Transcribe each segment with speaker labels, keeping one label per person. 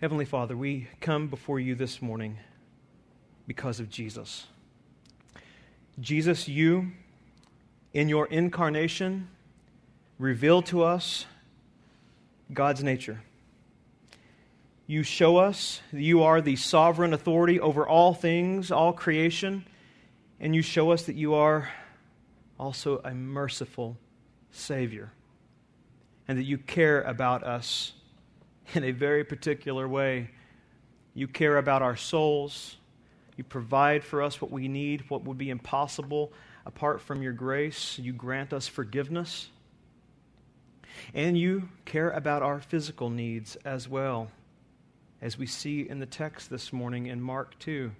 Speaker 1: Heavenly Father, we come before you this morning because of Jesus. Jesus, you, in your incarnation, reveal to us God's nature. You show us that you are the sovereign authority over all things, all creation, and you show us that you are also a merciful Savior, and that you care about us in a very particular way. You care about our souls. You provide for us what we need, what would be impossible apart from your grace. You grant us forgiveness. And you care about our physical needs as well as we see in the text this morning in Mark 2.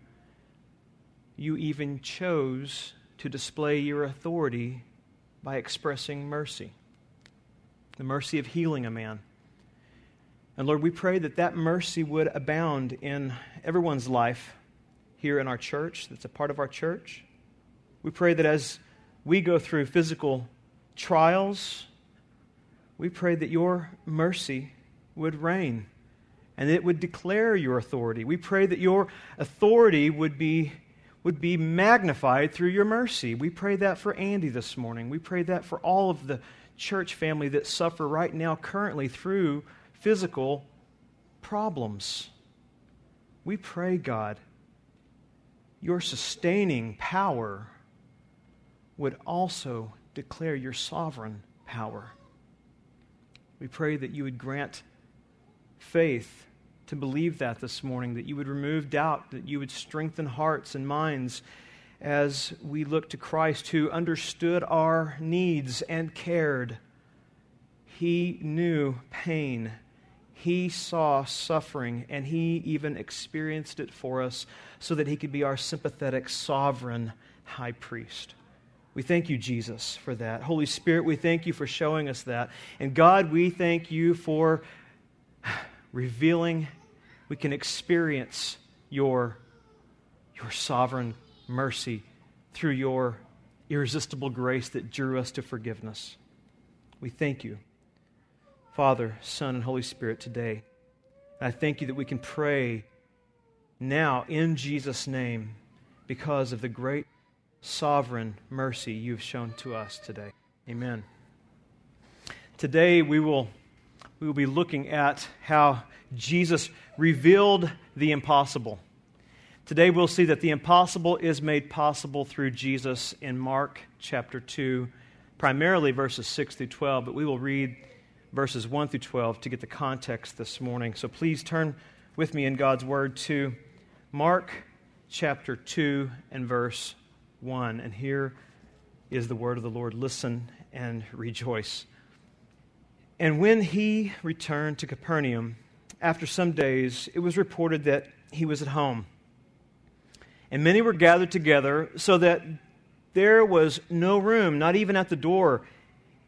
Speaker 1: You even chose to display your authority by expressing mercy the mercy of healing a man. And Lord, we pray that that mercy would abound in everyone's life here in our church, that's a part of our church. We pray that as we go through physical trials, we pray that your mercy would reign and it would declare your authority. We pray that your authority would be, would be magnified through your mercy. We pray that for Andy this morning. We pray that for all of the church family that suffer right now, currently, through physical problems. We pray, God, your sustaining power would also declare your sovereign power. We pray that you would grant faith to believe that this morning, that you would remove doubt, that you would strengthen hearts and minds as we look to Christ who understood our needs and cared. He knew pain. He saw suffering, and He even experienced it for us so that He could be our sympathetic, sovereign high priest. We thank you, Jesus, for that. Holy Spirit, we thank you for showing us that. And God, we thank you for revealing we can experience your, your sovereign mercy through your irresistible grace that drew us to forgiveness. We thank you, Father, Son, and Holy Spirit, today. And I thank you that we can pray now in Jesus' name because of the great sovereign mercy you've shown to us today. Amen. Today we will, we will be looking at how Jesus revealed the impossible. Today we'll see that the impossible is made possible through Jesus in Mark chapter 2, primarily verses 6 through 12, but we will read verses 1 through 12 to get the context this morning. So please turn with me in God's Word to Mark chapter 2 and verse 1. And here is the word of the Lord. Listen and rejoice. And when he returned to Capernaum, after some days, it was reported that he was at home. And many were gathered together so that there was no room, not even at the door.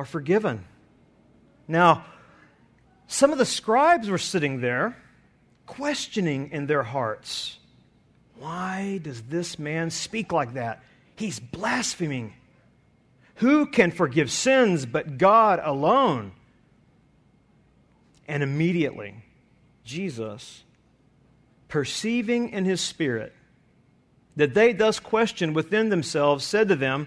Speaker 1: are forgiven. Now, some of the scribes were sitting there, questioning in their hearts, Why does this man speak like that? He's blaspheming. Who can forgive sins but God alone? And immediately, Jesus, perceiving in his spirit that they thus questioned within themselves, said to them,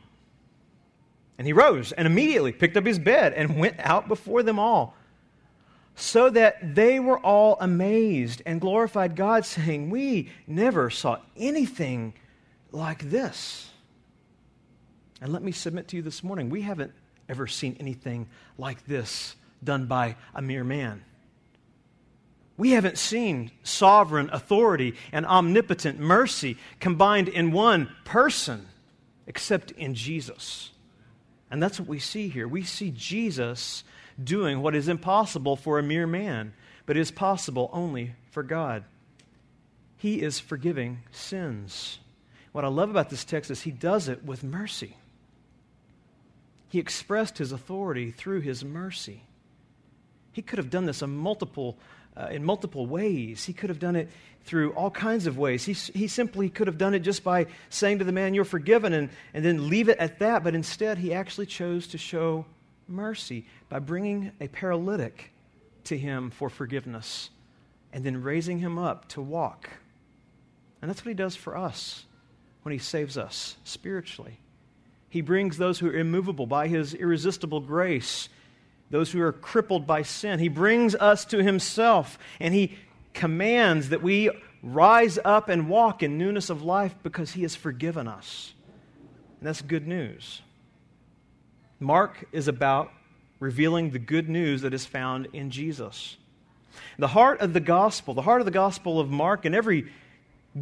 Speaker 1: And he rose and immediately picked up his bed and went out before them all, so that they were all amazed and glorified God, saying, We never saw anything like this. And let me submit to you this morning, we haven't ever seen anything like this done by a mere man. We haven't seen sovereign authority and omnipotent mercy combined in one person except in Jesus. And that's what we see here. We see Jesus doing what is impossible for a mere man, but is possible only for God. He is forgiving sins. What I love about this text is he does it with mercy. He expressed his authority through his mercy. He could have done this a multiple, uh, in multiple ways. He could have done it through all kinds of ways. He, he simply could have done it just by saying to the man, You're forgiven, and, and then leave it at that. But instead, he actually chose to show mercy by bringing a paralytic to him for forgiveness and then raising him up to walk. And that's what he does for us when he saves us spiritually. He brings those who are immovable by his irresistible grace, those who are crippled by sin. He brings us to himself and he commands that we rise up and walk in newness of life because he has forgiven us. And that's good news. Mark is about revealing the good news that is found in Jesus. The heart of the gospel, the heart of the gospel of Mark and every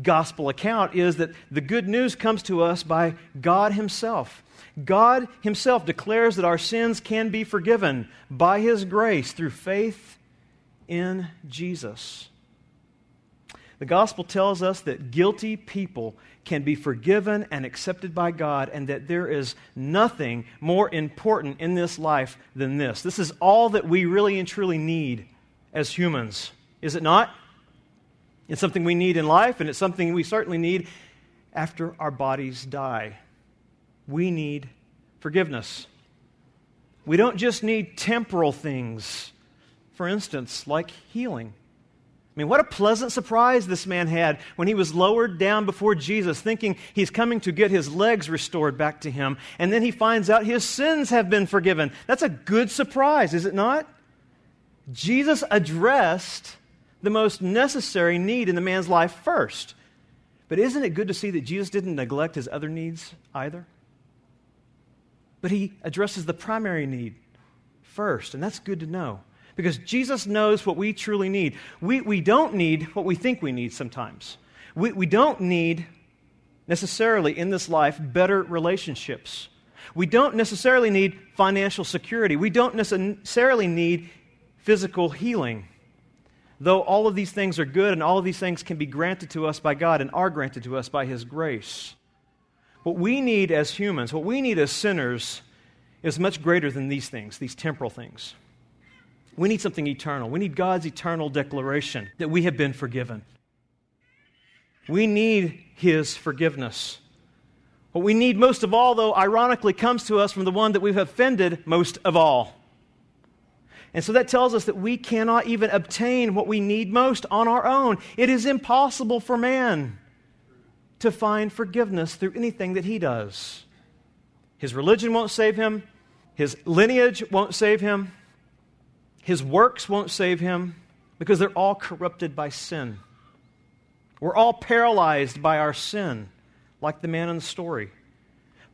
Speaker 1: gospel account is that the good news comes to us by God Himself. God Himself declares that our sins can be forgiven by His grace through faith in Jesus. The gospel tells us that guilty people can be forgiven and accepted by God, and that there is nothing more important in this life than this. This is all that we really and truly need as humans, is it not? It's something we need in life, and it's something we certainly need after our bodies die. We need forgiveness. We don't just need temporal things, for instance, like healing. I mean, what a pleasant surprise this man had when he was lowered down before Jesus, thinking he's coming to get his legs restored back to him. And then he finds out his sins have been forgiven. That's a good surprise, is it not? Jesus addressed the most necessary need in the man's life first. But isn't it good to see that Jesus didn't neglect his other needs either? But he addresses the primary need first, and that's good to know because Jesus knows what we truly need. We, we don't need what we think we need sometimes. We, we don't need necessarily in this life better relationships. We don't necessarily need financial security. We don't necessarily need physical healing. Though all of these things are good and all of these things can be granted to us by God and are granted to us by His grace. What we need as humans, what we need as sinners, is much greater than these things, these temporal things. We need something eternal. We need God's eternal declaration that we have been forgiven. We need His forgiveness. What we need most of all, though, ironically, comes to us from the one that we've offended most of all. And so that tells us that we cannot even obtain what we need most on our own. It is impossible for man to find forgiveness through anything that he does. His religion won't save him, his lineage won't save him, his works won't save him because they're all corrupted by sin. We're all paralyzed by our sin, like the man in the story.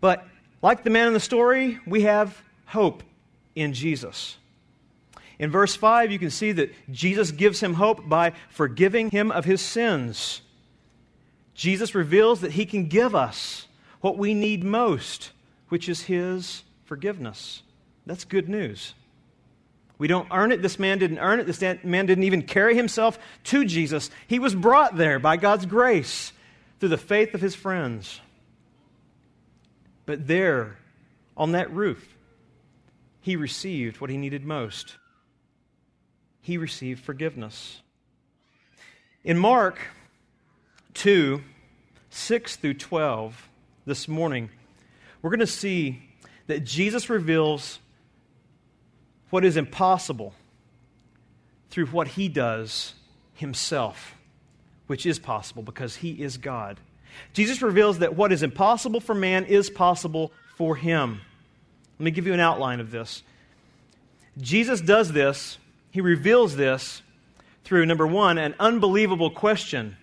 Speaker 1: But like the man in the story, we have hope in Jesus. In verse 5, you can see that Jesus gives him hope by forgiving him of his sins. Jesus reveals that he can give us what we need most, which is his forgiveness. That's good news. We don't earn it. This man didn't earn it. This man didn't even carry himself to Jesus. He was brought there by God's grace through the faith of his friends. But there, on that roof, he received what he needed most. He received forgiveness. In Mark 2 6 through 12, this morning, we're going to see that Jesus reveals what is impossible through what he does himself, which is possible because he is God. Jesus reveals that what is impossible for man is possible for him. Let me give you an outline of this. Jesus does this. He reveals this through, number one, an unbelievable question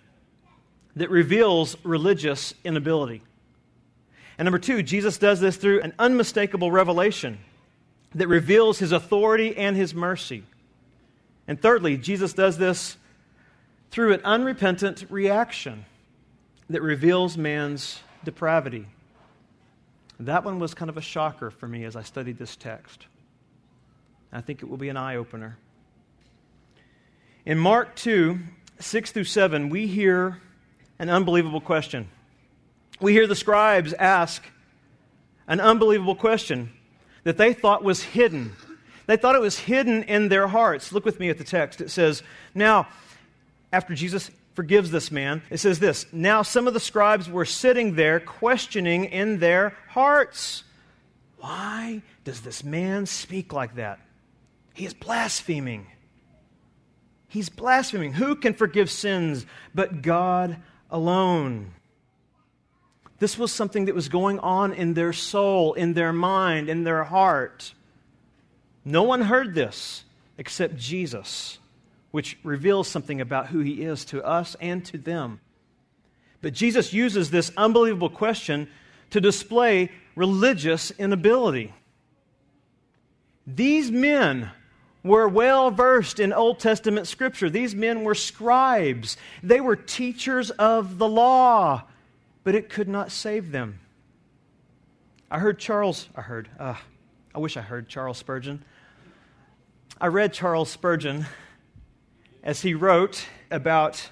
Speaker 1: that reveals religious inability. And number two, Jesus does this through an unmistakable revelation that reveals his authority and his mercy. And thirdly, Jesus does this through an unrepentant reaction that reveals man's depravity. That one was kind of a shocker for me as I studied this text. I think it will be an eye opener. In Mark 2, 6 through 7, we hear an unbelievable question. We hear the scribes ask an unbelievable question that they thought was hidden. They thought it was hidden in their hearts. Look with me at the text. It says, Now, after Jesus forgives this man, it says this Now some of the scribes were sitting there questioning in their hearts, Why does this man speak like that? He is blaspheming. He's blaspheming. Who can forgive sins but God alone? This was something that was going on in their soul, in their mind, in their heart. No one heard this except Jesus, which reveals something about who he is to us and to them. But Jesus uses this unbelievable question to display religious inability. These men were well versed in Old Testament scripture. These men were scribes, they were teachers of the law but it could not save them. I heard Charles, I heard, uh, I wish I heard Charles Spurgeon. I read Charles Spurgeon as he wrote about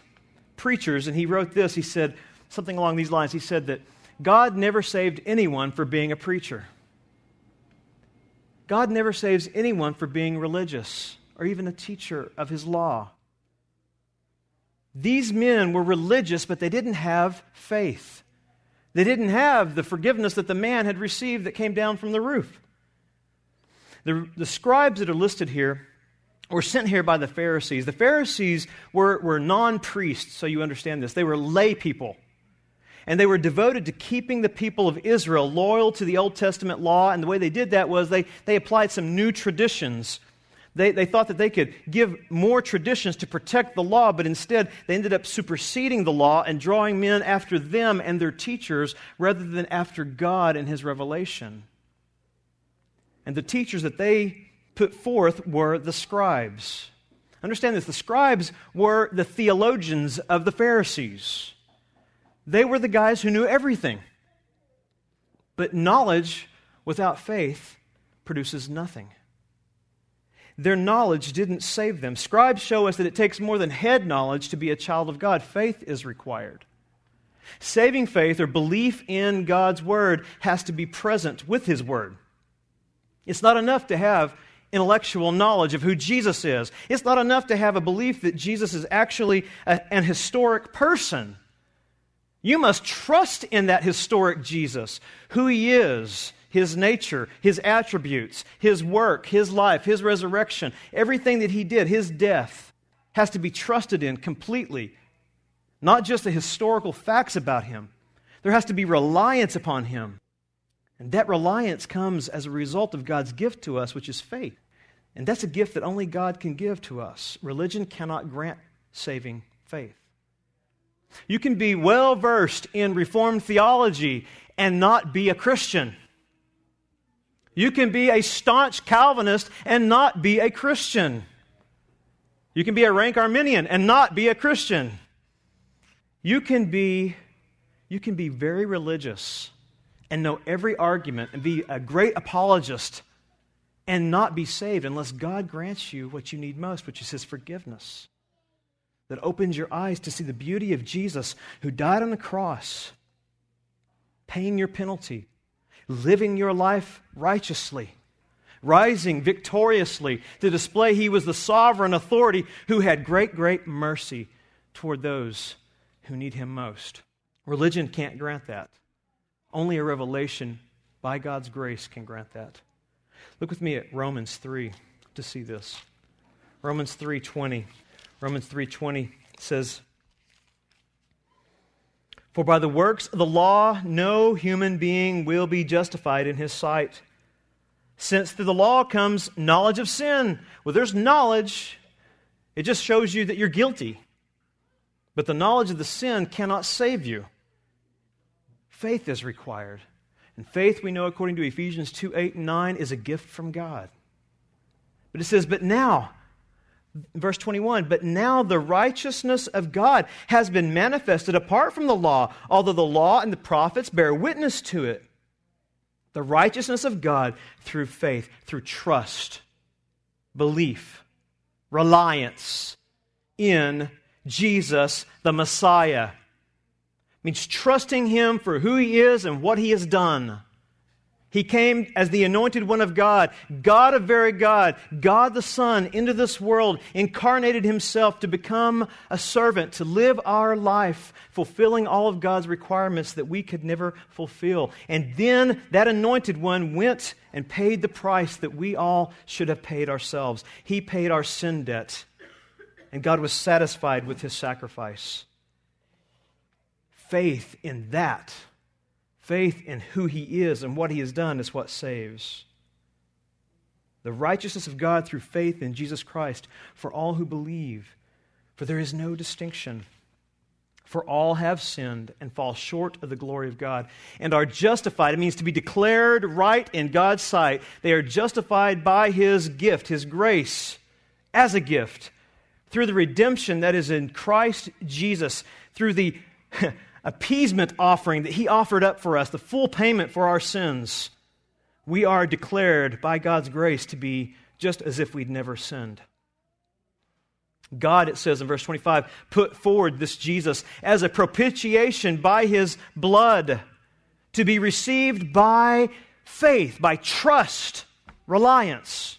Speaker 1: preachers, and he wrote this. He said something along these lines. He said that God never saved anyone for being a preacher. God never saves anyone for being religious or even a teacher of his law. These men were religious, but they didn't have faith. They didn't have the forgiveness that the man had received that came down from the roof. The, the scribes that are listed here were sent here by the Pharisees. The Pharisees were, were non priests, so you understand this. They were lay people. And they were devoted to keeping the people of Israel loyal to the Old Testament law. And the way they did that was they, they applied some new traditions they, they thought that they could give more traditions to protect the law, but instead they ended up superseding the law and drawing men after them and their teachers rather than after God and His revelation. And the teachers that they put forth were the scribes. Understand this the scribes were the theologians of the Pharisees, they were the guys who knew everything. But knowledge without faith produces nothing their knowledge didn't save them. Scribes show us that it takes more than head knowledge to be a child of God, faith is required. Saving faith or belief in God's word has to be present with his word. It's not enough to have intellectual knowledge of who Jesus is. It's not enough to have a belief that Jesus is actually a, an historic person. You must trust in that historic Jesus, who he is, his nature, his attributes, his work, his life, his resurrection, everything that he did, his death, has to be trusted in completely. Not just the historical facts about him, there has to be reliance upon him. And that reliance comes as a result of God's gift to us, which is faith. And that's a gift that only God can give to us. Religion cannot grant saving faith. You can be well versed in Reformed theology and not be a Christian. You can be a staunch Calvinist and not be a Christian. You can be a rank Arminian and not be a Christian. You can be, you can be very religious and know every argument and be a great apologist and not be saved unless God grants you what you need most, which is His forgiveness. That opens your eyes to see the beauty of Jesus who died on the cross, paying your penalty living your life righteously, rising victoriously to display he was the sovereign authority who had great, great mercy toward those who need him most. Religion can't grant that. Only a revelation by God's grace can grant that. Look with me at Romans 3 to see this. Romans 3:20. Romans 3:20 says for by the works of the law, no human being will be justified in his sight, since through the law comes knowledge of sin. Well, there's knowledge, it just shows you that you're guilty. But the knowledge of the sin cannot save you. Faith is required. And faith, we know according to Ephesians 2 8 and 9, is a gift from God. But it says, But now, verse 21, but now the righteousness of God has been manifested apart from the law, although the law and the prophets bear witness to it. The righteousness of God through faith, through trust, belief, reliance in Jesus, the Messiah means trusting Him for who He is and what He has done. He came as the anointed one of God, God of very God, God the Son, into this world, incarnated himself to become a servant, to live our life, fulfilling all of God's requirements that we could never fulfill. And then that anointed one went and paid the price that we all should have paid ourselves. He paid our sin debt, and God was satisfied with his sacrifice faith in that, faith in who He is and what He has done, is what saves. The righteousness of God through faith in Jesus Christ for all who believe. For there is no distinction. For all have sinned and fall short of the glory of God and are justified. It means to be declared right in God's sight. They are justified by His gift, His grace, as a gift, through the redemption that is in Christ Jesus, through the appeasement offering that He offered up for us, the full payment for our sins, we are declared by God's grace to be just as if we'd never sinned. God, it says in verse 25, put forward this Jesus as a propitiation by his blood to be received by faith, by trust, reliance.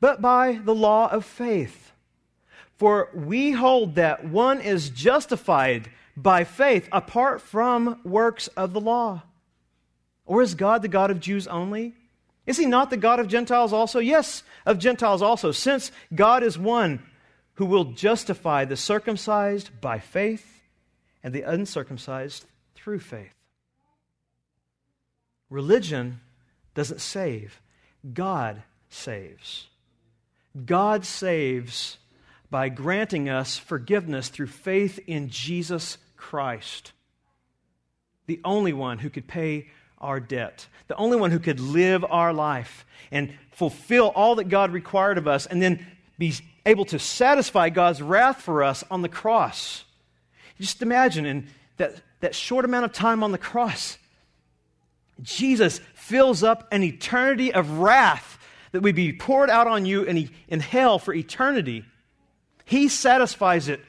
Speaker 1: but by the law of faith. For we hold that one is justified by faith apart from works of the law. Or is God the God of Jews only? Is he not the God of Gentiles also? Yes, of Gentiles also, since God is one who will justify the circumcised by faith and the uncircumcised through faith. Religion doesn't save, God saves. God saves by granting us forgiveness through faith in Jesus Christ, the only one who could pay our debt, the only one who could live our life and fulfill all that God required of us, and then be able to satisfy God's wrath for us on the cross. Just imagine in that, that short amount of time on the cross, Jesus fills up an eternity of wrath that would be poured out on you in, in hell for eternity, He satisfies it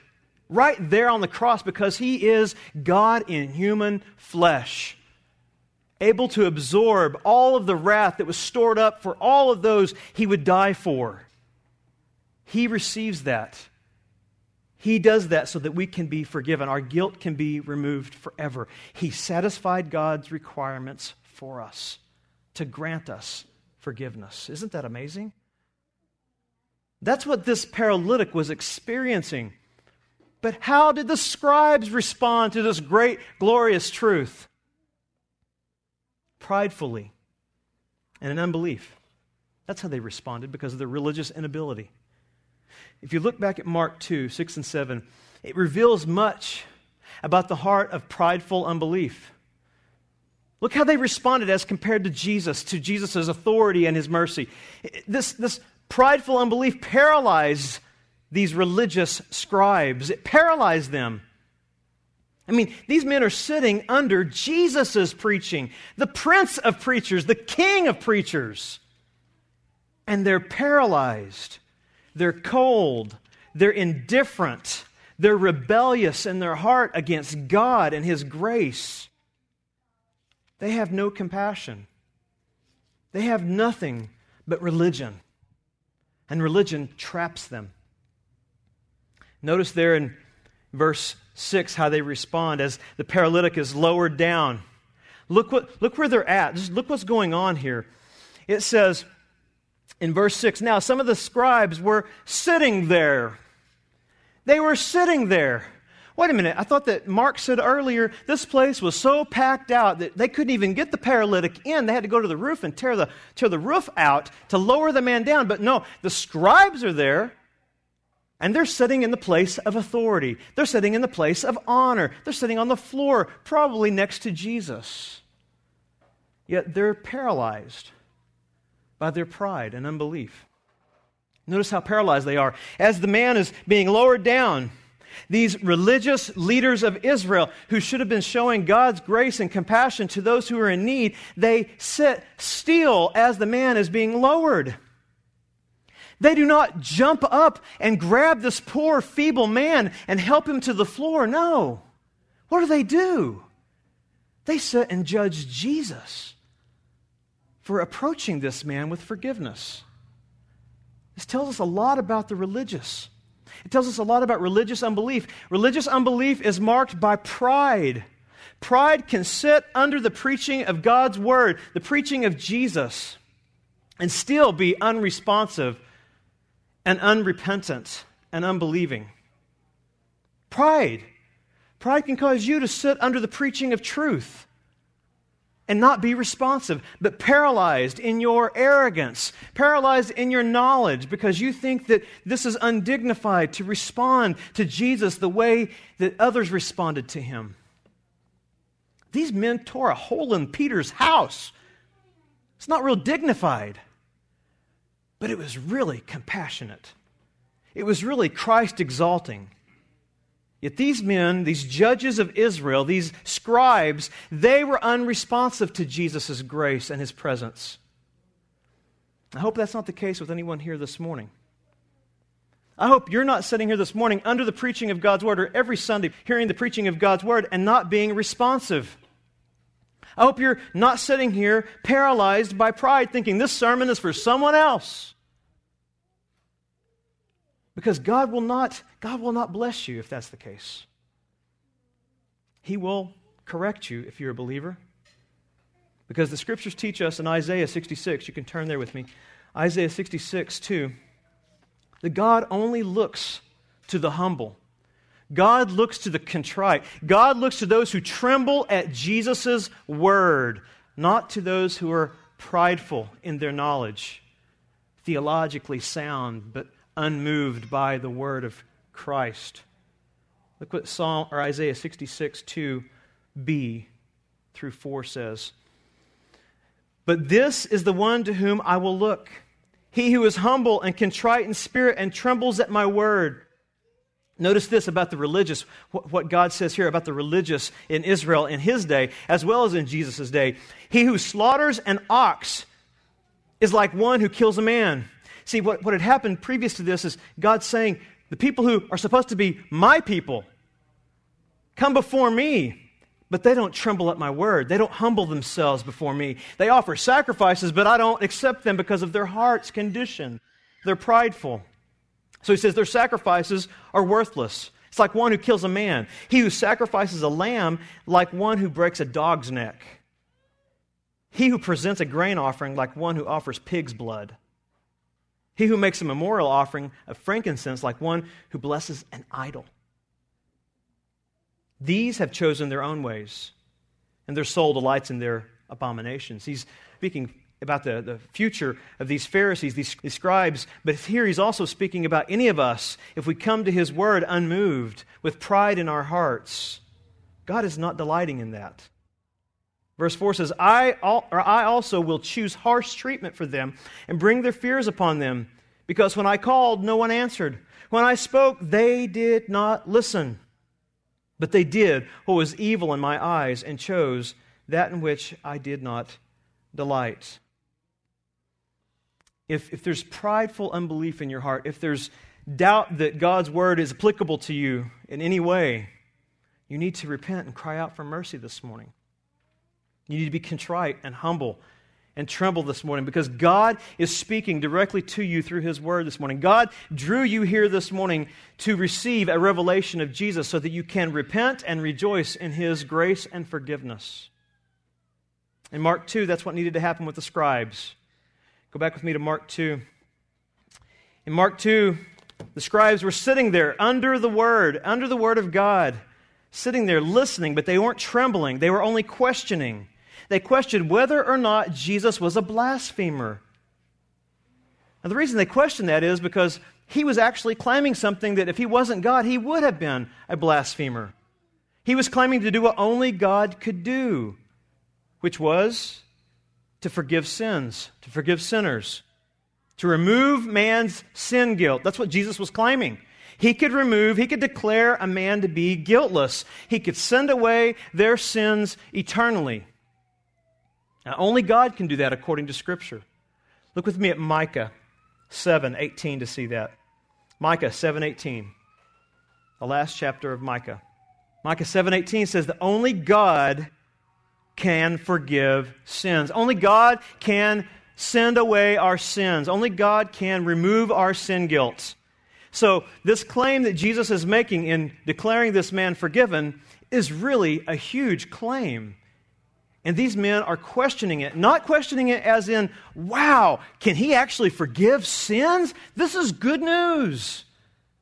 Speaker 1: right there on the cross because He is God in human flesh, able to absorb all of the wrath that was stored up for all of those He would die for. He receives that. He does that so that we can be forgiven. Our guilt can be removed forever. He satisfied God's requirements for us to grant us forgiveness. Isn't that amazing? That's what this paralytic was experiencing. But how did the scribes respond to this great, glorious truth? Pridefully and in unbelief. That's how they responded because of their religious inability. If you look back at Mark 2 6 and 7, it reveals much about the heart of prideful unbelief. Look how they responded as compared to Jesus, to Jesus' authority and his mercy. This, this prideful unbelief paralyzed these religious scribes, it paralyzed them. I mean, these men are sitting under Jesus' preaching, the prince of preachers, the king of preachers. And they're paralyzed. They're cold. They're indifferent. They're rebellious in their heart against God and His grace. They have no compassion. They have nothing but religion, and religion traps them. Notice there in verse 6 how they respond as the paralytic is lowered down. Look, what, look where they're at. Just look what's going on here. It says in verse 6 Now, some of the scribes were sitting there. They were sitting there. Wait a minute, I thought that Mark said earlier this place was so packed out that they couldn't even get the paralytic in. They had to go to the roof and tear the, tear the roof out to lower the man down. But no, the scribes are there. And they're sitting in the place of authority. They're sitting in the place of honor. They're sitting on the floor, probably next to Jesus. Yet they're paralyzed by their pride and unbelief. Notice how paralyzed they are. As the man is being lowered down, these religious leaders of Israel, who should have been showing God's grace and compassion to those who are in need, they sit still as the man is being lowered. They do not jump up and grab this poor, feeble man and help him to the floor. No. What do they do? They sit and judge Jesus for approaching this man with forgiveness. This tells us a lot about the religious. It tells us a lot about religious unbelief. Religious unbelief is marked by pride. Pride can sit under the preaching of God's word, the preaching of Jesus, and still be unresponsive and unrepentant and unbelieving. Pride. Pride can cause you to sit under the preaching of truth and not be responsive, but paralyzed in your arrogance, paralyzed in your knowledge because you think that this is undignified to respond to Jesus the way that others responded to him. These men tore a hole in Peter's house. It's not real dignified but it was really compassionate. It was really Christ exalting. Yet these men, these judges of Israel, these scribes, they were unresponsive to Jesus' grace and his presence. I hope that's not the case with anyone here this morning. I hope you're not sitting here this morning under the preaching of God's word or every Sunday hearing the preaching of God's word and not being responsive. I hope you're not sitting here paralyzed by pride, thinking this sermon is for someone else. Because God will not, God will not bless you if that's the case. He will correct you if you're a believer. Because the scriptures teach us in Isaiah 66, you can turn there with me, Isaiah 66, 2, that God only looks to the humble God looks to the contrite. God looks to those who tremble at Jesus' word, not to those who are prideful in their knowledge, theologically sound, but unmoved by the word of Christ. Look what Psalm or Isaiah 66, 2b through 4 says. But this is the one to whom I will look. He who is humble and contrite in spirit and trembles at my word. Notice this about the religious, what God says here about the religious in Israel in his day, as well as in Jesus' day. He who slaughters an ox is like one who kills a man. See, what, what had happened previous to this is God saying, the people who are supposed to be my people come before me, but they don't tremble at my word. They don't humble themselves before me. They offer sacrifices, but I don't accept them because of their heart's condition. They're prideful. So he says their sacrifices are worthless. It's like one who kills a man. He who sacrifices a lamb, like one who breaks a dog's neck. He who presents a grain offering, like one who offers pig's blood. He who makes a memorial offering of frankincense, like one who blesses an idol. These have chosen their own ways, and their soul delights in their abominations. He's speaking about the, the future of these Pharisees, these, these scribes, but here he's also speaking about any of us if we come to his word unmoved, with pride in our hearts. God is not delighting in that. Verse 4 says, I, or I also will choose harsh treatment for them and bring their fears upon them, because when I called, no one answered. When I spoke, they did not listen. But they did what was evil in my eyes and chose that in which I did not delight if, if there's prideful unbelief in your heart, if there's doubt that God's word is applicable to you in any way, you need to repent and cry out for mercy this morning. You need to be contrite and humble and tremble this morning because God is speaking directly to you through His Word this morning. God drew you here this morning to receive a revelation of Jesus so that you can repent and rejoice in His grace and forgiveness. In Mark 2, that's what needed to happen with the scribes. Go back with me to Mark 2. In Mark 2, the scribes were sitting there under the Word, under the Word of God, sitting there listening, but they weren't trembling. They were only questioning. They questioned whether or not Jesus was a blasphemer. Now, the reason they questioned that is because he was actually claiming something that if he wasn't God, he would have been a blasphemer. He was claiming to do what only God could do, which was to forgive sins, to forgive sinners, to remove man's sin guilt. That's what Jesus was claiming. He could remove, he could declare a man to be guiltless. He could send away their sins eternally. Now, only God can do that according to Scripture. Look with me at Micah 7 18 to see that. Micah 7 18, the last chapter of Micah. Micah 7 18 says that only God can forgive sins. Only God can send away our sins. Only God can remove our sin guilt. So, this claim that Jesus is making in declaring this man forgiven is really a huge claim. And these men are questioning it, not questioning it as in, wow, can he actually forgive sins? This is good news.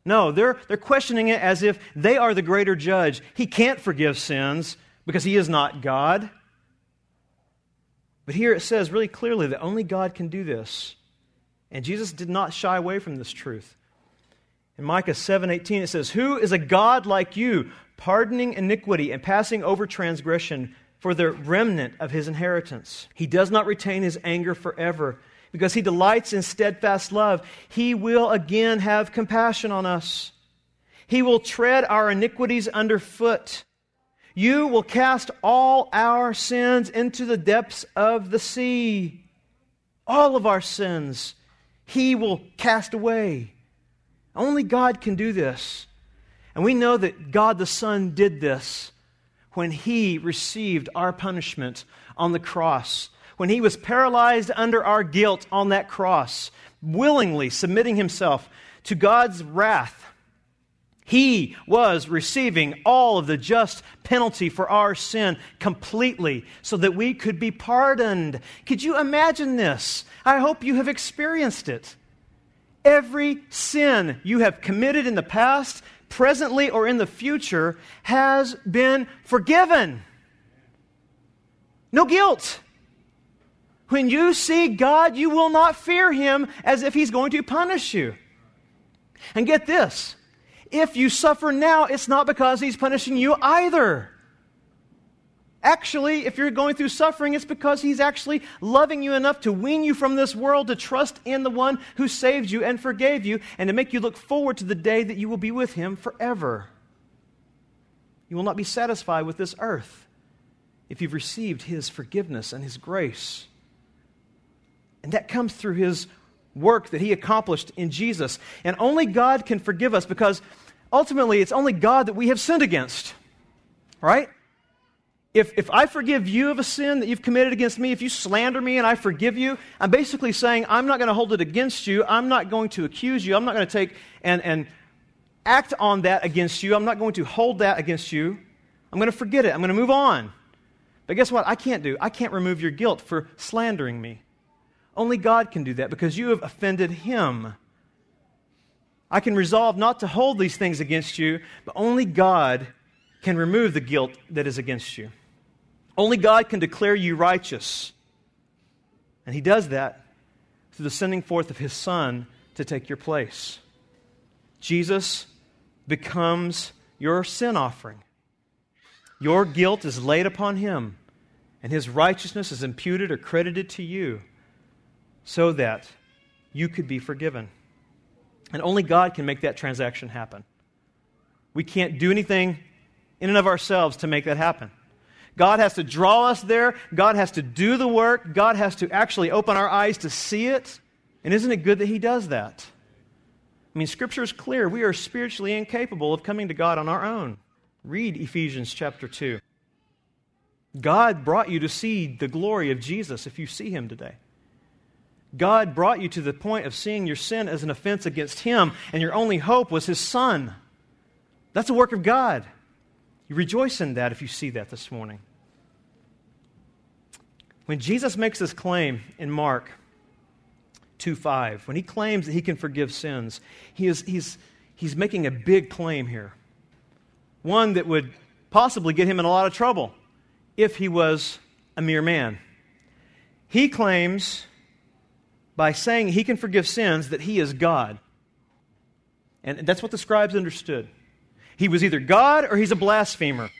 Speaker 1: No, they're, they're questioning it as if they are the greater judge. He can't forgive sins because he is not God. But here it says really clearly that only God can do this. And Jesus did not shy away from this truth. In Micah 7:18 it says, "Who is a God like you, pardoning iniquity and passing over transgression for the remnant of his inheritance. He does not retain his anger forever because he delights in steadfast love. He will again have compassion on us. He will tread our iniquities underfoot. You will cast all our sins into the depths of the sea. All of our sins, He will cast away. Only God can do this. And we know that God the Son did this when he received our punishment on the cross, when he was paralyzed under our guilt on that cross, willingly submitting himself to God's wrath. He was receiving all of the just penalty for our sin completely so that we could be pardoned. Could you imagine this? I hope you have experienced it. Every sin you have committed in the past presently or in the future, has been forgiven. No guilt. When you see God, you will not fear him as if he's going to punish you. And get this if you suffer now, it's not because he's punishing you either. Actually, if you're going through suffering, it's because He's actually loving you enough to wean you from this world to trust in the one who saved you and forgave you and to make you look forward to the day that you will be with Him forever. You will not be satisfied with this earth if you've received His forgiveness and His grace. And that comes through His work that He accomplished in Jesus. And only God can forgive us because ultimately it's only God that we have sinned against. Right? If, if I forgive you of a sin that you've committed against me, if you slander me and I forgive you, I'm basically saying I'm not going to hold it against you. I'm not going to accuse you. I'm not going to take and, and act on that against you. I'm not going to hold that against you. I'm going to forget it. I'm going to move on. But guess what? I can't do. I can't remove your guilt for slandering me. Only God can do that because you have offended Him. I can resolve not to hold these things against you, but only God can remove the guilt that is against you. Only God can declare you righteous. And He does that through the sending forth of His Son to take your place. Jesus becomes your sin offering. Your guilt is laid upon Him, and His righteousness is imputed or credited to you so that you could be forgiven. And only God can make that transaction happen. We can't do anything in and of ourselves to make that happen. God has to draw us there. God has to do the work. God has to actually open our eyes to see it. And isn't it good that He does that? I mean, Scripture is clear. We are spiritually incapable of coming to God on our own. Read Ephesians chapter 2. God brought you to see the glory of Jesus if you see him today. God brought you to the point of seeing your sin as an offense against him, and your only hope was his son. That's a work of God. You rejoice in that if you see that this morning. When Jesus makes this claim in Mark 2 5, when he claims that he can forgive sins, he is, he's, he's making a big claim here. One that would possibly get him in a lot of trouble if he was a mere man. He claims by saying he can forgive sins that he is God. And that's what the scribes understood. He was either God or he's a blasphemer.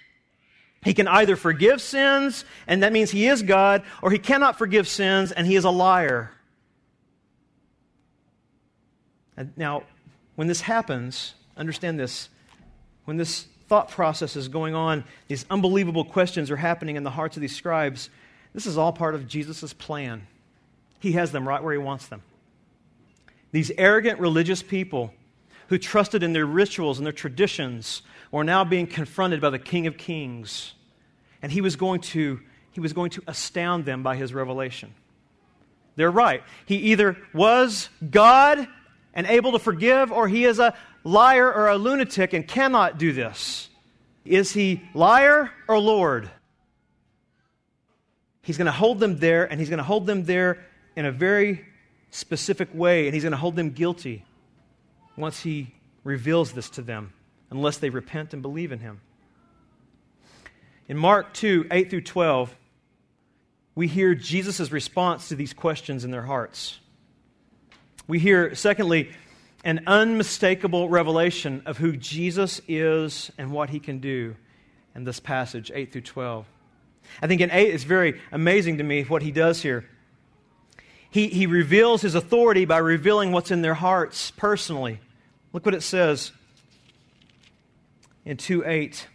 Speaker 1: He can either forgive sins, and that means he is God, or he cannot forgive sins, and he is a liar. And now, when this happens, understand this. When this thought process is going on, these unbelievable questions are happening in the hearts of these scribes. This is all part of Jesus' plan. He has them right where he wants them. These arrogant religious people who trusted in their rituals and their traditions were now being confronted by the King of Kings. And he was going to, he was going to astound them by his revelation. They're right. He either was God and able to forgive, or he is a liar or a lunatic and cannot do this? Is he liar or Lord? He's going to hold them there, and he's going to hold them there in a very specific way, and he's going to hold them guilty once he reveals this to them, unless they repent and believe in him. In Mark 2 8 through 12, we hear Jesus' response to these questions in their hearts. We hear, secondly, an unmistakable revelation of who Jesus is and what he can do in this passage, 8 through 12. I think in 8, it's very amazing to me what he does here. He, he reveals his authority by revealing what's in their hearts personally. Look what it says in 2 8.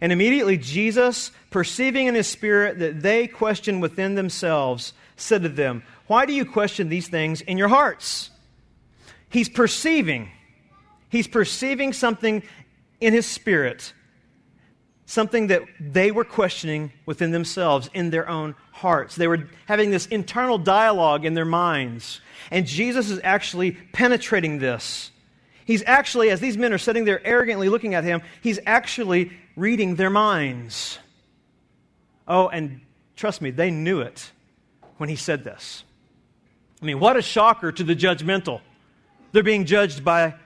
Speaker 1: And immediately Jesus, perceiving in his spirit that they questioned within themselves, said to them, Why do you question these things in your hearts? He's perceiving. He's perceiving something in his spirit, something that they were questioning within themselves, in their own hearts. They were having this internal dialogue in their minds. And Jesus is actually penetrating this. He's actually, as these men are sitting there arrogantly looking at him, he's actually reading their minds. Oh, and trust me, they knew it when he said this. I mean, what a shocker to the judgmental. They're being judged by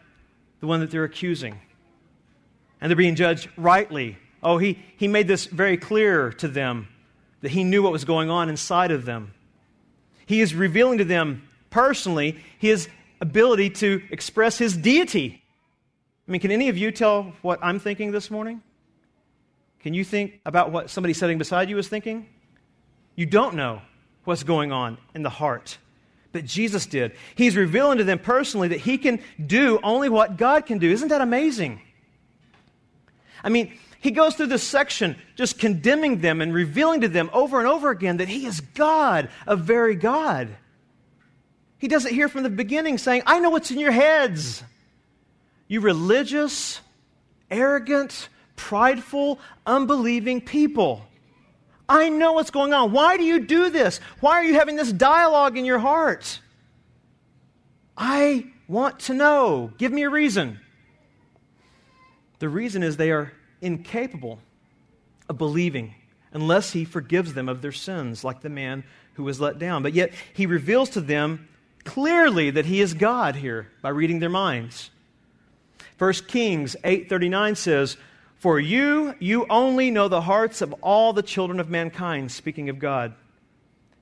Speaker 1: the one that they're accusing. And they're being judged rightly. Oh, he, he made this very clear to them that he knew what was going on inside of them. He is revealing to them personally his ability to express his deity. I mean, can any of you tell what I'm thinking this morning? Can you think about what somebody sitting beside you is thinking? You don't know what's going on in the heart but Jesus did. He's revealing to them personally that he can do only what God can do. Isn't that amazing? I mean, he goes through this section just condemning them and revealing to them over and over again that he is God, a very God. He does it here from the beginning, saying, I know what's in your heads. You religious, arrogant, prideful, unbelieving people. I know what's going on. Why do you do this? Why are you having this dialogue in your heart? I want to know. Give me a reason. The reason is they are incapable of believing unless he forgives them of their sins, like the man who was let down. But yet, he reveals to them clearly that he is God here by reading their minds. 1 Kings 8:39 says, for you, you only know the hearts of all the children of mankind, speaking of God.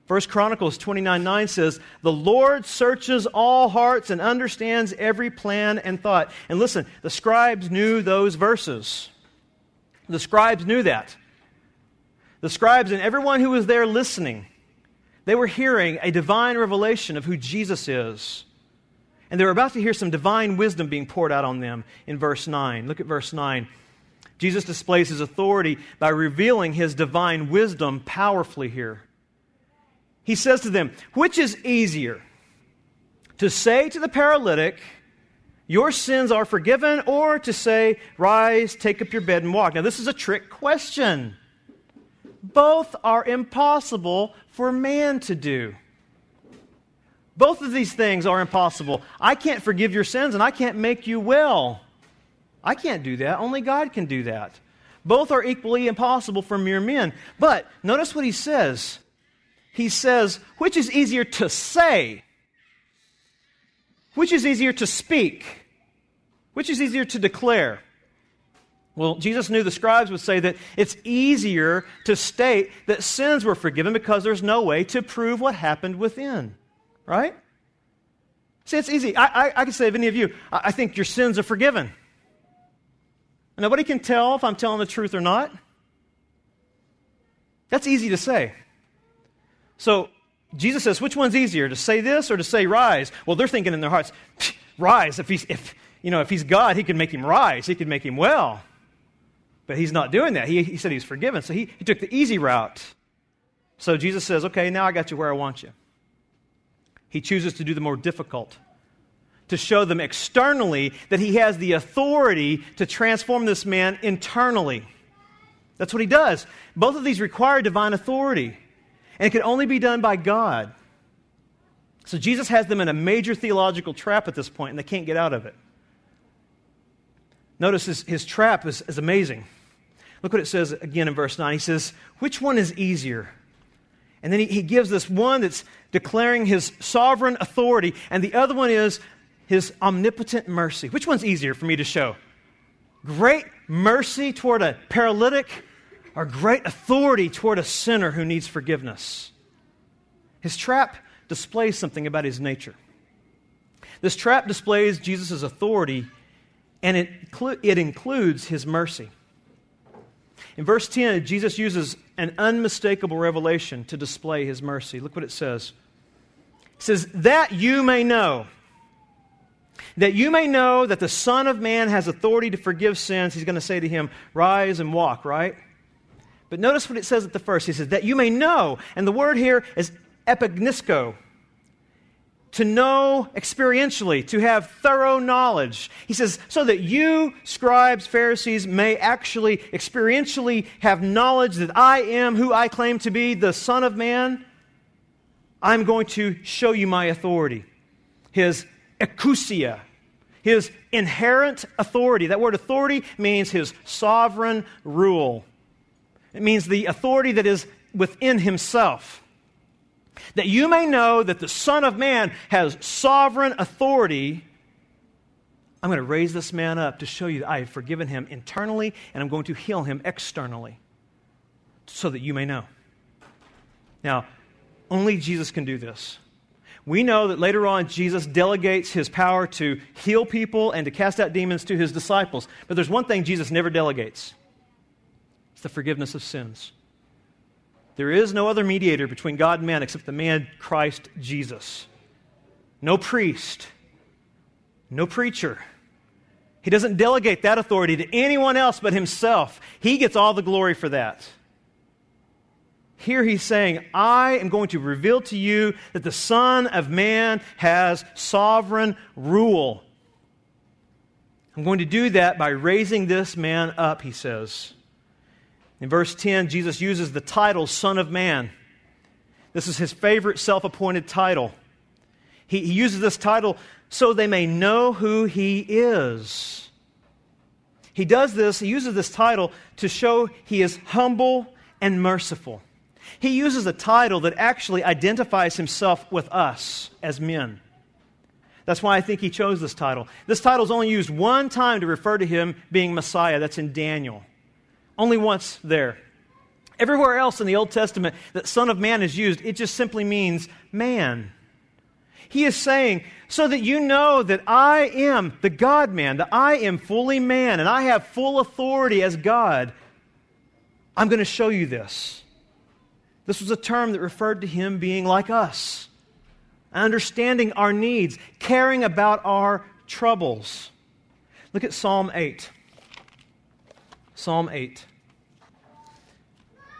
Speaker 1: First Chronicles 29 9 says, The Lord searches all hearts and understands every plan and thought. And listen, the scribes knew those verses. The scribes knew that. The scribes and everyone who was there listening, they were hearing a divine revelation of who Jesus is. And they were about to hear some divine wisdom being poured out on them in verse 9. Look at verse 9. Jesus displays his authority by revealing his divine wisdom powerfully here. He says to them, Which is easier? To say to the paralytic, Your sins are forgiven, or to say, Rise, take up your bed, and walk? Now, this is a trick question. both are impossible for man to do. Both of these things are impossible. I can't forgive your sins and I can't make you well. I can't do that. Only God can do that. Both are equally impossible for mere men. But notice what he says. He says, which is easier to say? Which is easier to speak? Which is easier to declare? Well, Jesus knew the scribes would say that it's easier to state that sins were forgiven because there's no way to prove what happened within. Right? See, it's easy. I, I, I can say of any of you, I, I think your sins are forgiven. Nobody can tell if I'm telling the truth or not. That's easy to say. So Jesus says, which one's easier, to say this or to say rise? Well, they're thinking in their hearts, rise. If he's, if, you know, if he's God, he can make him rise. He can make him well. But he's not doing that. He, he said he's forgiven. So he, he took the easy route. So Jesus says, okay, now I got you where I want you. He chooses to do the more difficult, to show them externally that he has the authority to transform this man internally. That's what he does. Both of these require divine authority, and it can only be done by God. So Jesus has them in a major theological trap at this point, and they can't get out of it. Notice his, his trap is, is amazing. Look what it says again in verse 9. He says, Which one is easier? And then he, he gives this one that's declaring his sovereign authority, and the other one is his omnipotent mercy. Which one's easier for me to show? Great mercy toward a paralytic or great authority toward a sinner who needs forgiveness? His trap displays something about his nature. This trap displays Jesus' authority, and it, it includes his mercy. In verse 10, Jesus uses an unmistakable revelation to display his mercy. Look what it says. It says, That you may know. That you may know that the Son of Man has authority to forgive sins. He's going to say to him, Rise and walk, right? But notice what it says at the first. He says, That you may know. And the word here is epiginosko, to know experientially, to have thorough knowledge. He says, so that you, scribes, Pharisees, may actually experientially have knowledge that I am who I claim to be, the Son of Man. I'm going to show you my authority. His exousia, his inherent authority. That word authority means his sovereign rule. It means the authority that is within himself that you may know that the Son of Man has sovereign authority. I'm going to raise this man up to show you that I have forgiven him internally and I'm going to heal him externally so that you may know. Now, only Jesus can do this. We know that later on Jesus delegates his power to heal people and to cast out demons to his disciples. But there's one thing Jesus never delegates the forgiveness of sins. There is no other mediator between God and man except the man Christ Jesus. No priest, no preacher. He doesn't delegate that authority to anyone else but himself. He gets all the glory for that. Here he's saying, I am going to reveal to you that the Son of Man has sovereign rule. I'm going to do that by raising this man up, he says. In verse 10, Jesus uses the title Son of Man. This is his favorite self appointed title. He, he uses this title so they may know who he is. He does this, he uses this title to show he is humble and merciful. He uses a title that actually identifies himself with us as men. That's why I think he chose this title. This title is only used one time to refer to him being Messiah. That's in Daniel. Only once there. Everywhere else in the Old Testament that Son of Man is used, it just simply means man. He is saying, so that you know that I am the God man, that I am fully man, and I have full authority as God, I'm going to show you this. This was a term that referred to him being like us, understanding our needs, caring about our troubles. Look at Psalm 8. Psalm 8,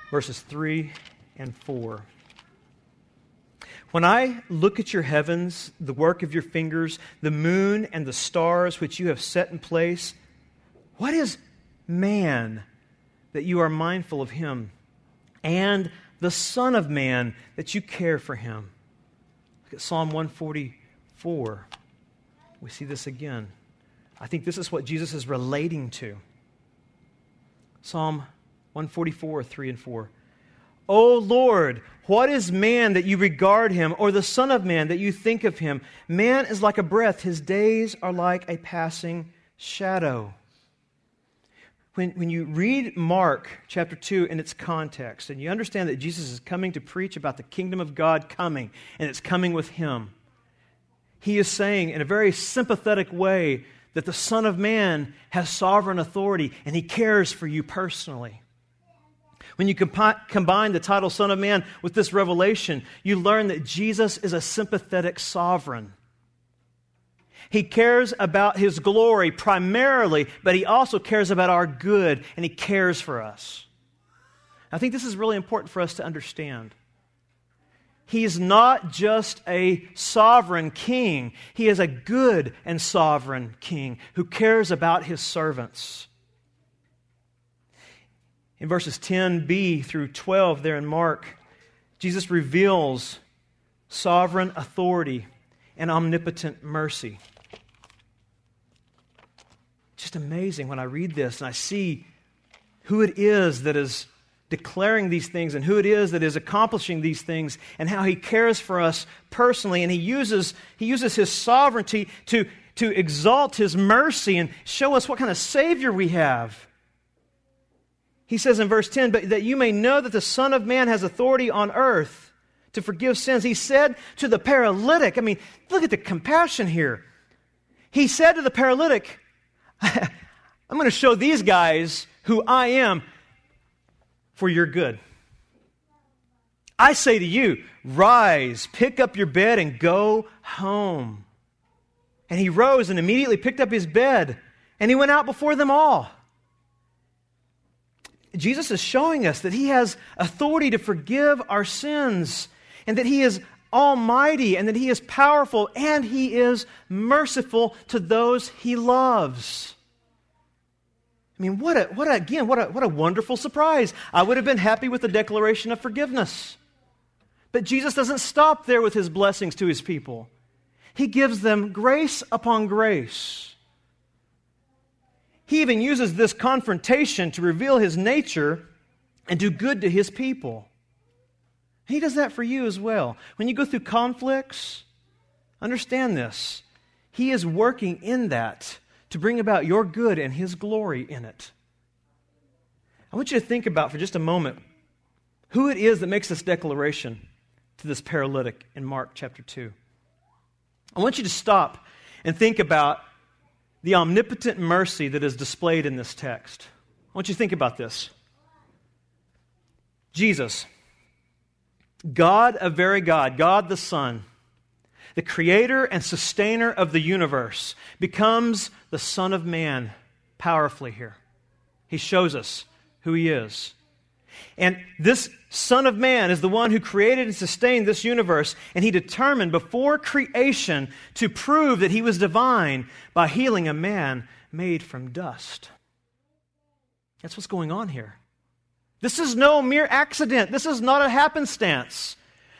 Speaker 1: verses 3 and 4. When I look at your heavens, the work of your fingers, the moon and the stars which you have set in place, what is man that you are mindful of him? and the Son of Man, that you care for him. Look at Psalm 144. We see this again. I think this is what Jesus is relating to. Psalm 144, 3 and 4. O Lord, what is man that you regard him, or the Son of Man that you think of him? Man is like a breath, his days are like a passing shadow. When, when you read Mark chapter 2 in its context, and you understand that Jesus is coming to preach about the kingdom of God coming, and it's coming with him, he is saying in a very sympathetic way that the Son of Man has sovereign authority and he cares for you personally. When you compi- combine the title Son of Man with this revelation, you learn that Jesus is a sympathetic sovereign. He cares about his glory primarily, but he also cares about our good and he cares for us. I think this is really important for us to understand. He is not just a sovereign king, he is a good and sovereign king who cares about his servants. In verses 10b through 12, there in Mark, Jesus reveals sovereign authority and omnipotent mercy. Just amazing when I read this and I see who it is that is declaring these things and who it is that is accomplishing these things and how he cares for us personally and he uses he uses his sovereignty to to exalt his mercy and show us what kind of savior we have he says in verse 10, But that you may know that the Son of Man has authority on earth to forgive sins. He said to the paralytic, I mean, look at the compassion here. He said to the paralytic, I'm going to show these guys who I am for your good. I say to you, rise, pick up your bed, and go home. And he rose and immediately picked up his bed, and he went out before them all. Jesus is showing us that he has authority to forgive our sins and that he is almighty and that he is powerful and he is merciful to those he loves. I mean, what a, what a, again, what a, what a wonderful surprise. I would have been happy with the declaration of forgiveness. But Jesus doesn't stop there with his blessings to his people. He gives them grace upon grace. He even uses this confrontation to reveal his nature and do good to his people. He does that for you as well. When you go through conflicts, understand this. He is working in that to bring about your good and his glory in it. I want you to think about for just a moment who it is that makes this declaration to this paralytic in Mark chapter 2. I want you to stop and think about the omnipotent mercy that is displayed in this text. I want you to think about this. Jesus, God of very God, God the Son, the creator and sustainer of the universe, becomes the Son of Man powerfully here. He shows us who he is. And this Son of Man is the one who created and sustained this universe, and he determined before creation to prove that he was divine by healing a man made from dust. That's what's going on here. This is no mere accident. This is not a happenstance.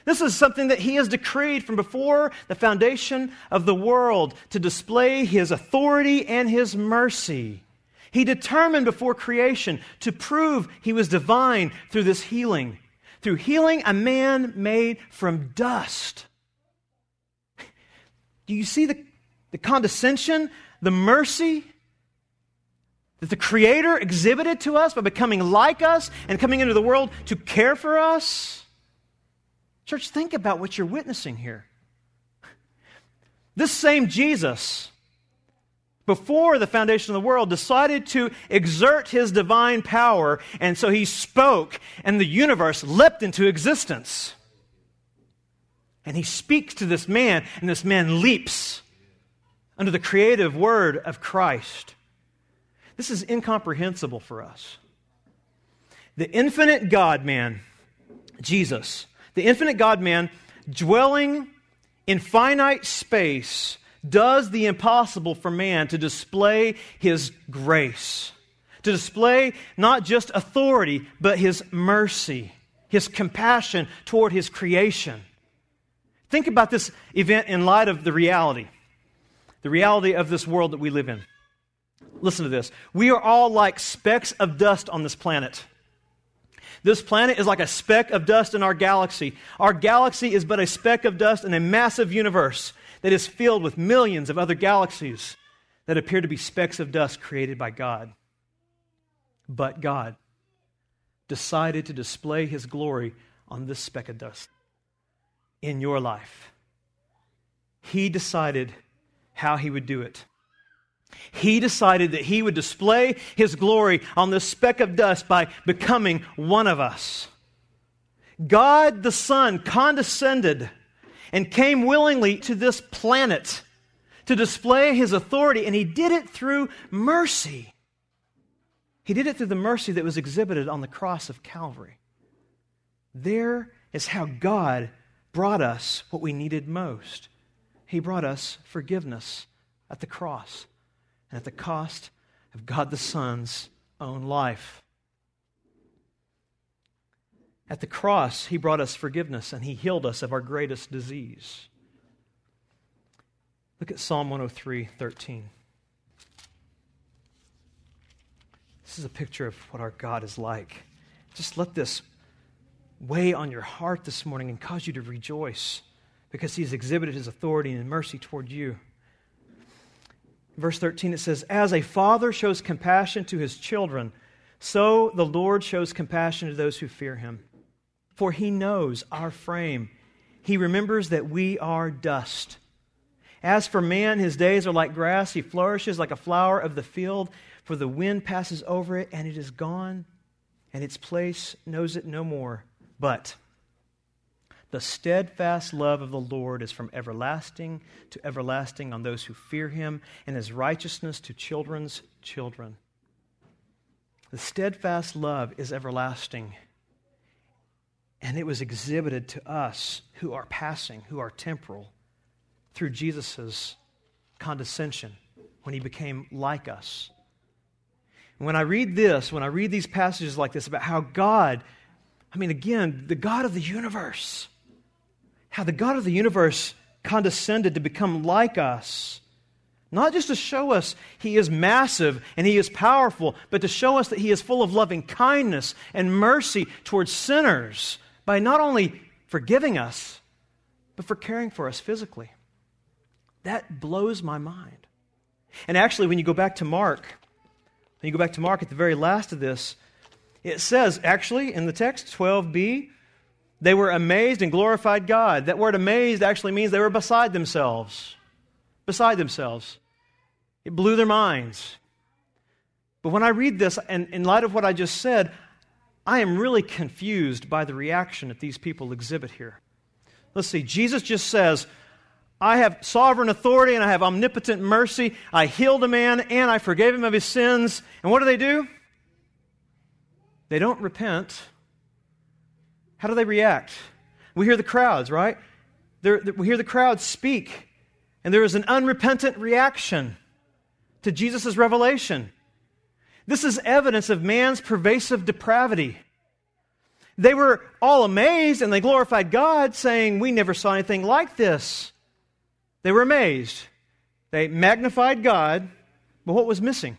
Speaker 1: This is something that he has decreed from before the foundation of the world to display his authority and his mercy. He determined before creation to prove he was divine through this healing, through healing a man made from dust. Do you see the, the condescension, the mercy that the Creator exhibited to us by becoming like us and coming into the world to care for us? Church, think about what you're witnessing here. This same Jesus before the foundation of the world, decided to exert his divine power, and so he spoke, and the universe leapt into existence. And he speaks to this man, and this man leaps under the creative word of Christ. This is incomprehensible for us. The infinite God man, Jesus, the infinite God man, dwelling in finite space, does the impossible for man to display his grace, to display not just authority, but his mercy. his compassion toward his creation. Think about this event in light of the reality, the reality of this world that we live in. Listen to this. We are all like specks of dust on this planet. This planet is like a speck of dust in our galaxy. Our galaxy is but a speck of dust in a massive universe that is filled with millions of other galaxies that appear to be specks of dust created by God. But God decided to display his glory on this speck of dust in your life. He decided how he would do it. He decided that he would display his glory on this speck of dust by becoming one of us. God the Son condescended and came willingly to this planet to display his authority, and he did it through mercy. He did it through the mercy that was exhibited on the cross of Calvary. There is how God brought us what we needed most. He brought us forgiveness at the cross and at the cost of God the Son's own life. At the cross, He brought us forgiveness and He healed us of our greatest disease. Look at Psalm 103 13. This is a picture of what our God is like. Just let this weigh on your heart this morning and cause you to rejoice because He's exhibited His authority and mercy toward you. Verse 13 it says, As a father shows compassion to his children, so the Lord shows compassion to those who fear him. For he knows our frame, he remembers that we are dust. As for man, his days are like grass. He flourishes like a flower of the field, for the wind passes over it and it is gone, and its place knows it no more. But the steadfast love of the Lord is from everlasting to everlasting on those who fear him, and his righteousness to children's children. The steadfast love is everlasting. And it was exhibited to us who are passing, who are temporal through Jesus' condescension when he became like us. And when I read this, when I read these passages like this about how God, I mean, again, the God of the universe, how the God of the universe condescended to become like us. Not just to show us he is massive and he is powerful, but to show us that he is full of loving kindness and mercy towards sinners by not only forgiving us, but for caring for us physically. That blows my mind. And actually, when you go back to Mark, when you go back to Mark at the very last of this, it says, actually, in the text, 12b, they were amazed and glorified God. That word amazed actually means they were beside themselves. Beside themselves. It blew their minds. But when I read this, and in light of what I just said, I am really confused by the reaction that these people exhibit here. Let's see, Jesus just says, I have sovereign authority and I have omnipotent mercy. I healed a man and I forgave him of his sins. And what do they do? They don't repent. How do they react? We hear the crowds, right? They're, we hear the crowds speak, and there is an unrepentant reaction to Jesus' revelation. This is evidence of man's pervasive depravity. They were all amazed and they glorified God, saying, We never saw anything like this. They were amazed. They magnified God, but what was missing?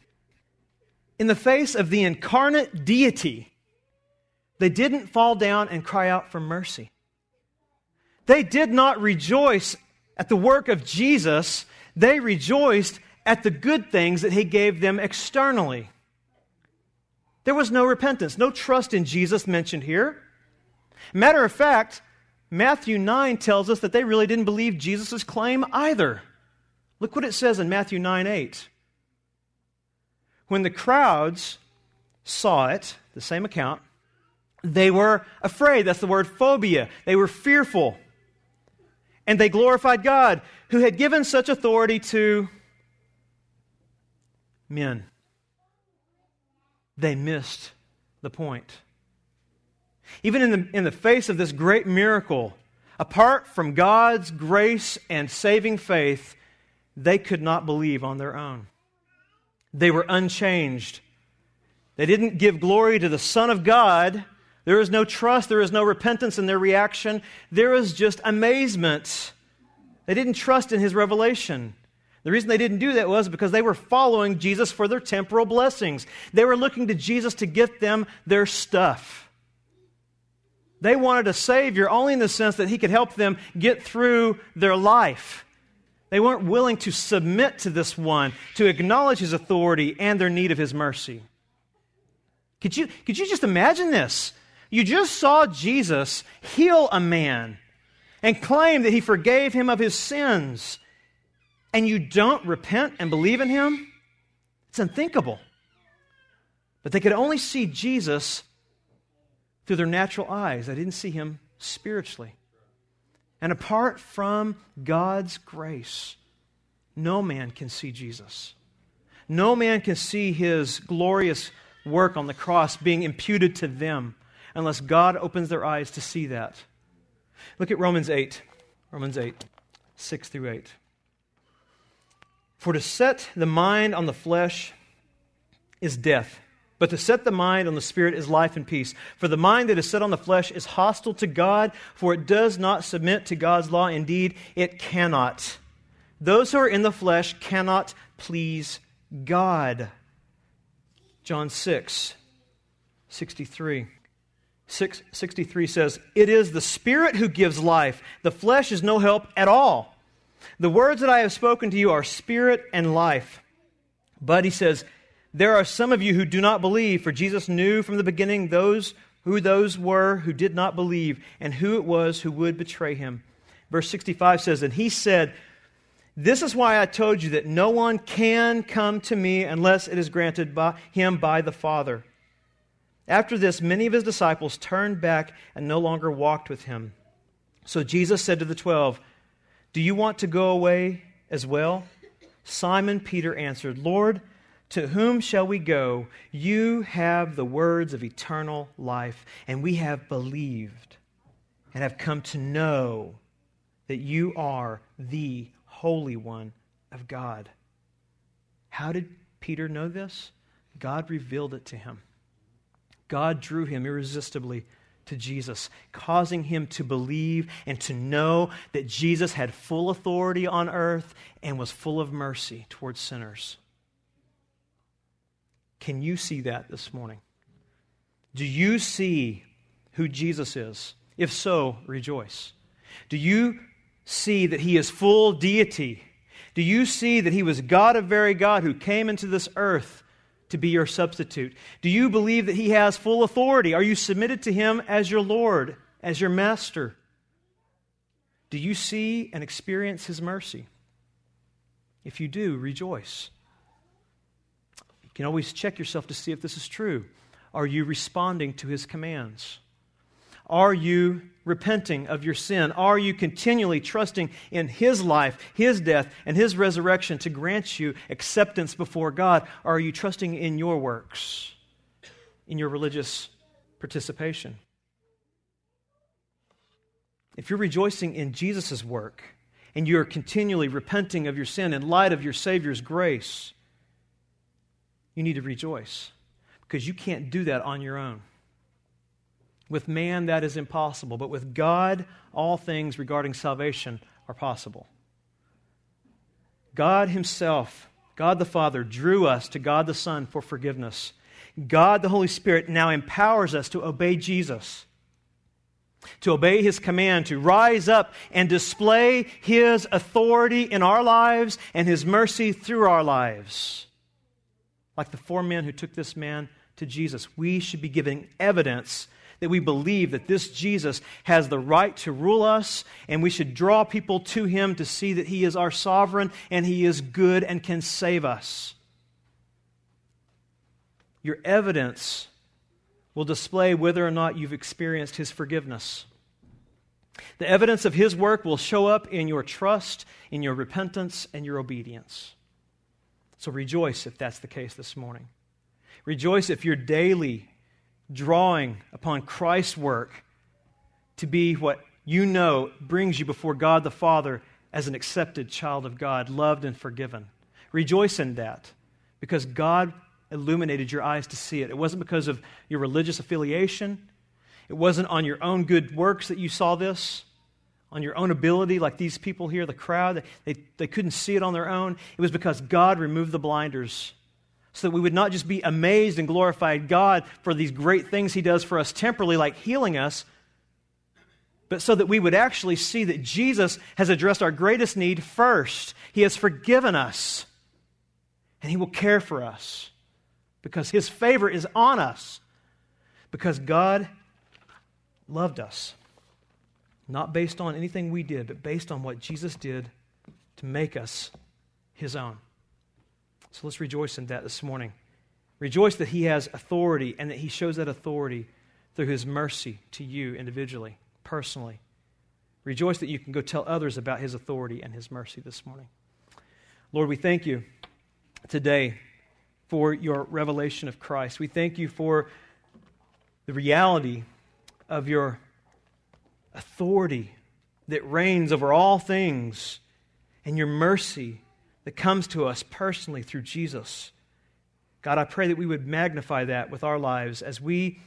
Speaker 1: In the face of the incarnate deity, they didn't fall down and cry out for mercy. They did not rejoice at the work of Jesus, they rejoiced at the good things that he gave them externally. There was no repentance, no trust in Jesus mentioned here. Matter of fact, Matthew 9 tells us that they really didn't believe Jesus' claim either. Look what it says in Matthew 9 8. When the crowds saw it, the same account, they were afraid. That's the word phobia. They were fearful. And they glorified God, who had given such authority to men. They missed the point. Even in the, in the face of this great miracle, apart from God's grace and saving faith, they could not believe on their own. They were unchanged. They didn't give glory to the Son of God There is no trust. There is no repentance in their reaction. There is just amazement. They didn't trust in his revelation. The reason they didn't do that was because they were following Jesus for their temporal blessings. They were looking to Jesus to get them their stuff. They wanted a Savior only in the sense that He could help them get through their life. They weren't willing to submit to this one, to acknowledge His authority and their need of His mercy. Could you, could you just imagine this? You just saw Jesus heal a man and claim that He forgave him of his sins and you don't repent and believe in him, it's unthinkable. But they could only see Jesus through their natural eyes. They didn't see him spiritually. And apart from God's grace, no man can see Jesus. No man can see his glorious work on the cross being imputed to them unless God opens their eyes to see that. Look at Romans 8. Romans 8, 6 through 8. For to set the mind on the flesh is death, but to set the mind on the spirit is life and peace. For the mind that is set on the flesh is hostile to God, for it does not submit to God's law. Indeed, it cannot. Those who are in the flesh cannot please God. John 6, 63. 6, 63 says, It is the Spirit who gives life. The flesh is no help at all. The words that I have spoken to you are spirit and life. But he says, There are some of you who do not believe, for Jesus knew from the beginning those who those were who did not believe and who it was who would betray him. Verse 65 says, And he said, This is why I told you that no one can come to me unless it is granted by him by the Father. After this, many of his disciples turned back and no longer walked with him. So Jesus said to the twelve, do you want to go away as well? Simon Peter answered, Lord, to whom shall we go? You have the words of eternal life, and we have believed and have come to know that you are the Holy One of God. How did Peter know this? God revealed it to him. God drew him irresistibly to Jesus, causing him to believe and to know that Jesus had full authority on earth and was full of mercy towards sinners. Can you see that this morning? Do you see who Jesus is? If so, rejoice. Do you see that he is full deity? Do you see that he was God of very God who came into this earth to be your substitute? Do you believe that He has full authority? Are you submitted to Him as your Lord, as your Master? Do you see and experience His mercy? If you do, rejoice. You can always check yourself to see if this is true. Are you responding to His commands? Are you repenting of your sin? Are you continually trusting in His life, His death, and His resurrection to grant you acceptance before God? Or are you trusting in your works, in your religious participation? If you're rejoicing in Jesus' work and you're continually repenting of your sin in light of your Savior's grace, you need to rejoice because you can't do that on your own. With man, that is impossible, but with God, all things regarding salvation are possible. God Himself, God the Father, drew us to God the Son for forgiveness. God the Holy Spirit now empowers us to obey Jesus, to obey His command, to rise up and display His authority in our lives and His mercy through our lives. Like the four men who took this man to Jesus, we should be giving evidence that we believe that this Jesus has the right to rule us, and we should draw people to him to see that he is our sovereign and he is good and can save us. Your evidence will display whether or not you've experienced his forgiveness. The evidence of his work will show up in your trust, in your repentance, and your obedience. So rejoice if that's the case this morning. Rejoice if you're daily drawing upon Christ's work to be what you know brings you before God the Father as an accepted child of God, loved and forgiven. Rejoice in that because God illuminated your eyes to see it. It wasn't because of your religious affiliation, It wasn't on your own good works that you saw this, on your own ability, like these people here, the crowd. They, they couldn't see it on their own. It was because God removed the blinders so that we would not just be amazed and glorified God for these great things He does for us temporally, like healing us, but so that we would actually see that Jesus has addressed our greatest need first. He has forgiven us, and He will care for us because His favor is on us, because God loved us. Not based on anything we did, but based on what Jesus did to make us His own. So let's rejoice in that this morning. Rejoice that He has authority and that He shows that authority through His mercy to you individually personally. Rejoice that you can go tell others about his authority and his mercy this morning. Lord, we thank you today for your revelation of Christ. We thank you for the reality of your authority that reigns over all things and your mercy that comes to us personally through Jesus. God, I pray that we would magnify that with our lives as we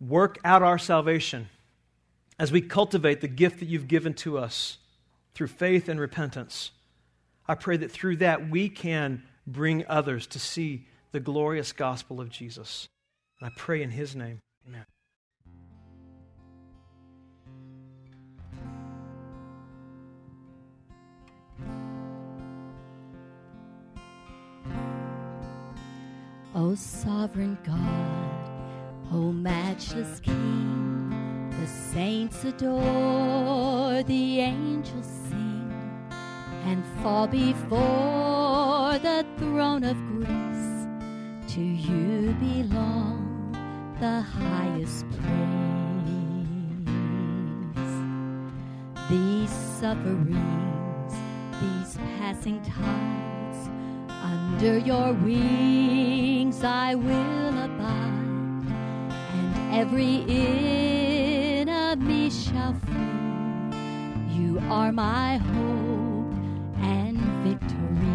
Speaker 1: work out our salvation as we cultivate the gift that you've given to us through faith and repentance, I pray that through that we can bring others to see the glorious gospel of Jesus. And I pray in his name. Amen.
Speaker 2: O sovereign God, O matchless King. The saints adore, the angels sing, and fall before the throne of grace. To you belong the highest praise. These sufferings, these passing tides, under your wings I will abide, and every me shall flee. You are my hope and victory.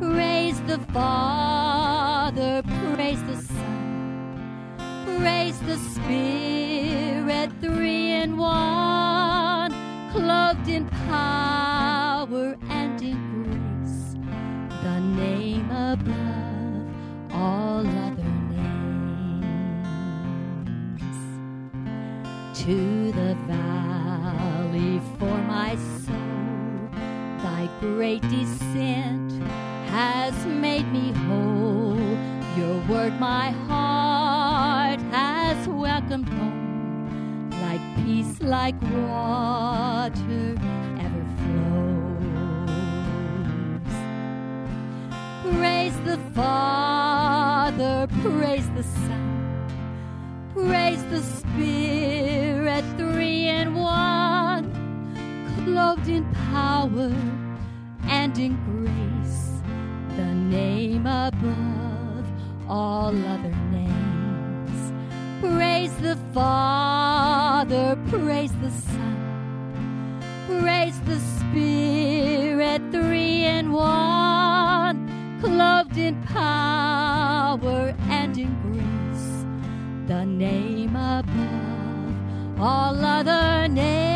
Speaker 2: Praise the Father, praise the Son, praise the Spirit, three in one, clothed in power above all other names. to the valley for my soul. Thy great descent has made me whole. Your word my heart has welcomed home. Like peace, like water the Father, praise the Son Praise the Spirit, three in one, clothed in power and in grace, the name above all other names. Praise the Father, praise the Son, praise the Spirit, three in one, clothed in power and in grace the name above all other names.